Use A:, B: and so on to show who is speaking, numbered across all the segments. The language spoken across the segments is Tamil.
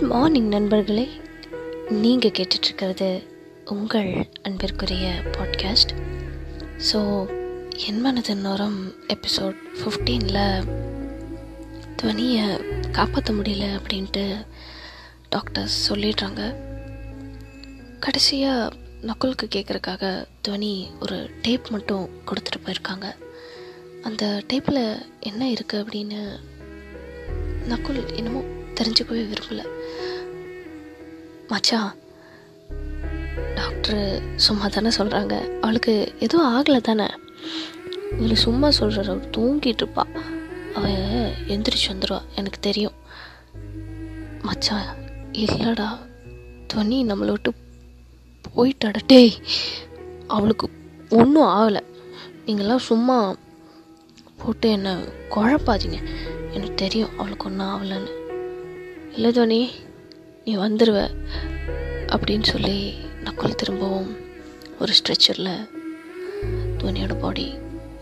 A: குட் மார்னிங் நண்பர்களே. நீங்கள் கேட்டுட்ருக்கிறது உங்கள் அன்பிற்குரிய பாட்காஸ்ட் ஸோ என் மனது நோரம் எபிசோட் ஃபிஃப்டீனில் துவனியை காப்பாற்ற முடியல அப்படின்ட்டு டாக்டர்ஸ் சொல்லிடுறாங்க. கடைசியாக நக்குலுக்கு கேட்குறக்காக துவனி ஒரு டேப் மட்டும் கொடுத்துட்டு போயிருக்காங்க. அந்த டேப்பில் என்ன இருக்குது அப்படின்னு நக்குல் என்னமோ தெரிஞ்சுக்கவே விரும்பலை. மச்சான் டாக்டர் சும்மா தானே சொல்கிறாங்க அவளுக்கு எதுவும் ஆகலை தானே? இவளை சும்மா சொல்கிற அவள் தூங்கிட்டு இருப்பா. அவள் எந்திரிச்சு வந்துடுவா எனக்கு தெரியும். மச்சான் இல்லைடா துவனி நம்மளை விட்டு போயிட்டாடா. டேய் அவளுக்கு ஒன்றும் ஆகலை. நீங்களாம் சும்மா போட்டு என்னை குழப்பாதீங்க. எனக்கு தெரியும் அவளுக்கு ஒன்றும் ஆகலைன்னு. இல்லை தோனி நீ வந்துடுவ அப்படின்னு சொல்லி நக்குள் திரும்பவும் ஒரு ஸ்ட்ரெச்சரில் தோனியோட பாடி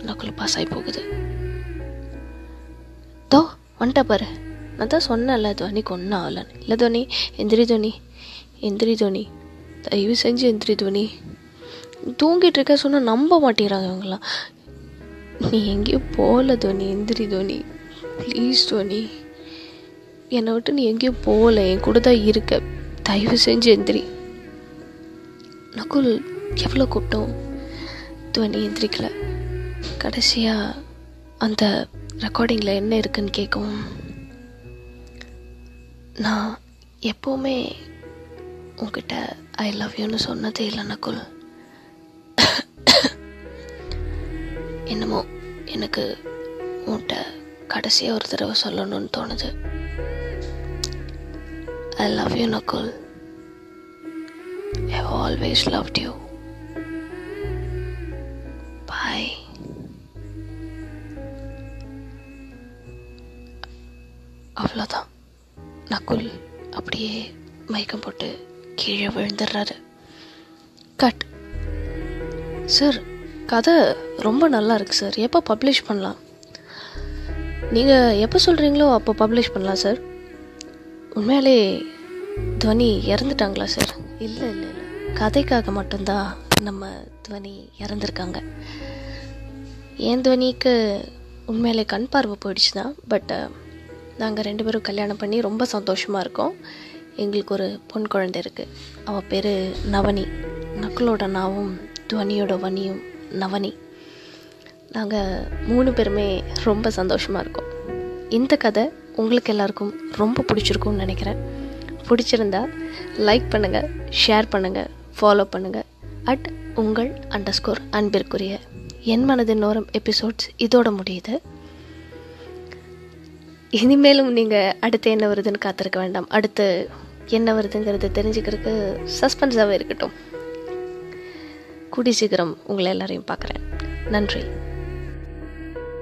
A: நக்குள் பாஸ் ஆகி போகுது. தோ வந்துட்டா பாரு. நான் தான் சொன்னேன்ல தோனிக்கு ஒன்றும் ஆகலன்னு இல்லை தோனி எந்திரி தோனி எந்திரி தோனி. தயவு செஞ்சு எந்திரி தோனி. தூங்கிட்டு இருக்க சொன்னால் நம்ப மாட்டேங்கிறாங்க இவங்களாம் நீ எங்கேயும் போகல தோனி எந்திரி தோனி. ப்ளீஸ் தோனி. என்னை விட்டு நீ எங்கேயும் போகல என் கூட தான் இருக்க. தயவு செஞ்சு எந்திரி. நகுல் எவ்வளோ கூட்டம்? துவனி எந்திரிக்கல. கடைசியாக அந்த ரெக்கார்டிங்கில் என்ன இருக்குன்னு கேட்கவும் நான் எப்போவுமே உங்ககிட்ட ஐ லவ் யூன்னு சொன்னதே இல்லை நகுல். என்னமோ எனக்கு உன்கிட்ட கடைசியாக ஒரு தடவை சொல்லணும்னு தோணுது. I love you Nakul I always love you bye அவ்வளோதான் நகுல் அப்படியே மயக்கம் போட்டு கீழே விழுந்துடுறாரு. கட் சார் கதை ரொம்ப நல்லா இருக்குது சார் எப்போ பப்ளிஷ் பண்ணலாம்? நீங்கள் எப்போ சொல்கிறீங்களோ அப்போ பப்ளிஷ் பண்ணலாம் சார் உண்மையாலே துவனி இறந்துட்டாங்களா சார்? இல்லை இல்லை இல்லை. கதைக்காக மட்டும்தான் நம்ம துவனி இறந்துருக்காங்க. என் துவனிக்கு உண்மையிலே கண் பார்வை போயிடுச்சு தான் பட் நாங்கள் ரெண்டு பேரும் கல்யாணம் பண்ணி ரொம்ப சந்தோஷமாக இருக்கோம். எங்களுக்கு ஒரு பொன் குழந்தை இருக்குது அவள் பேர் நவனி. நக்களோட நாவும் துவனியோட வனியும் நவனி. நாங்கள் மூணு பேருமே ரொம்ப சந்தோஷமாக இருக்கோம். இந்த கதை உங்களுக்கு எல்லாருக்கும் ரொம்ப பிடிச்சிருக்கும்னு நினைக்கிறேன். பிடிச்சிருந்தா லைக் பண்ணுங்கள் ஷேர் பண்ணுங்கள் ஃபாலோ பண்ணுங்கள் அட் உங்கள் அண்டர் ஸ்கோர் அன்பிற்குரிய என் மனதின் நோரம் எபிசோட்ஸ் இதோட முடியுது. இனிமேலும் நீங்கள் அடுத்து என்ன வருதுன்னு காத்திருக்க வேண்டாம். அடுத்து என்ன வருதுங்கிறத தெரிஞ்சுக்கிறதுக்கு சஸ்பென்ஸாகவே இருக்கட்டும். கூடி சீக்கிரம் உங்களை எல்லாரையும் பார்க்குறேன். நன்றி.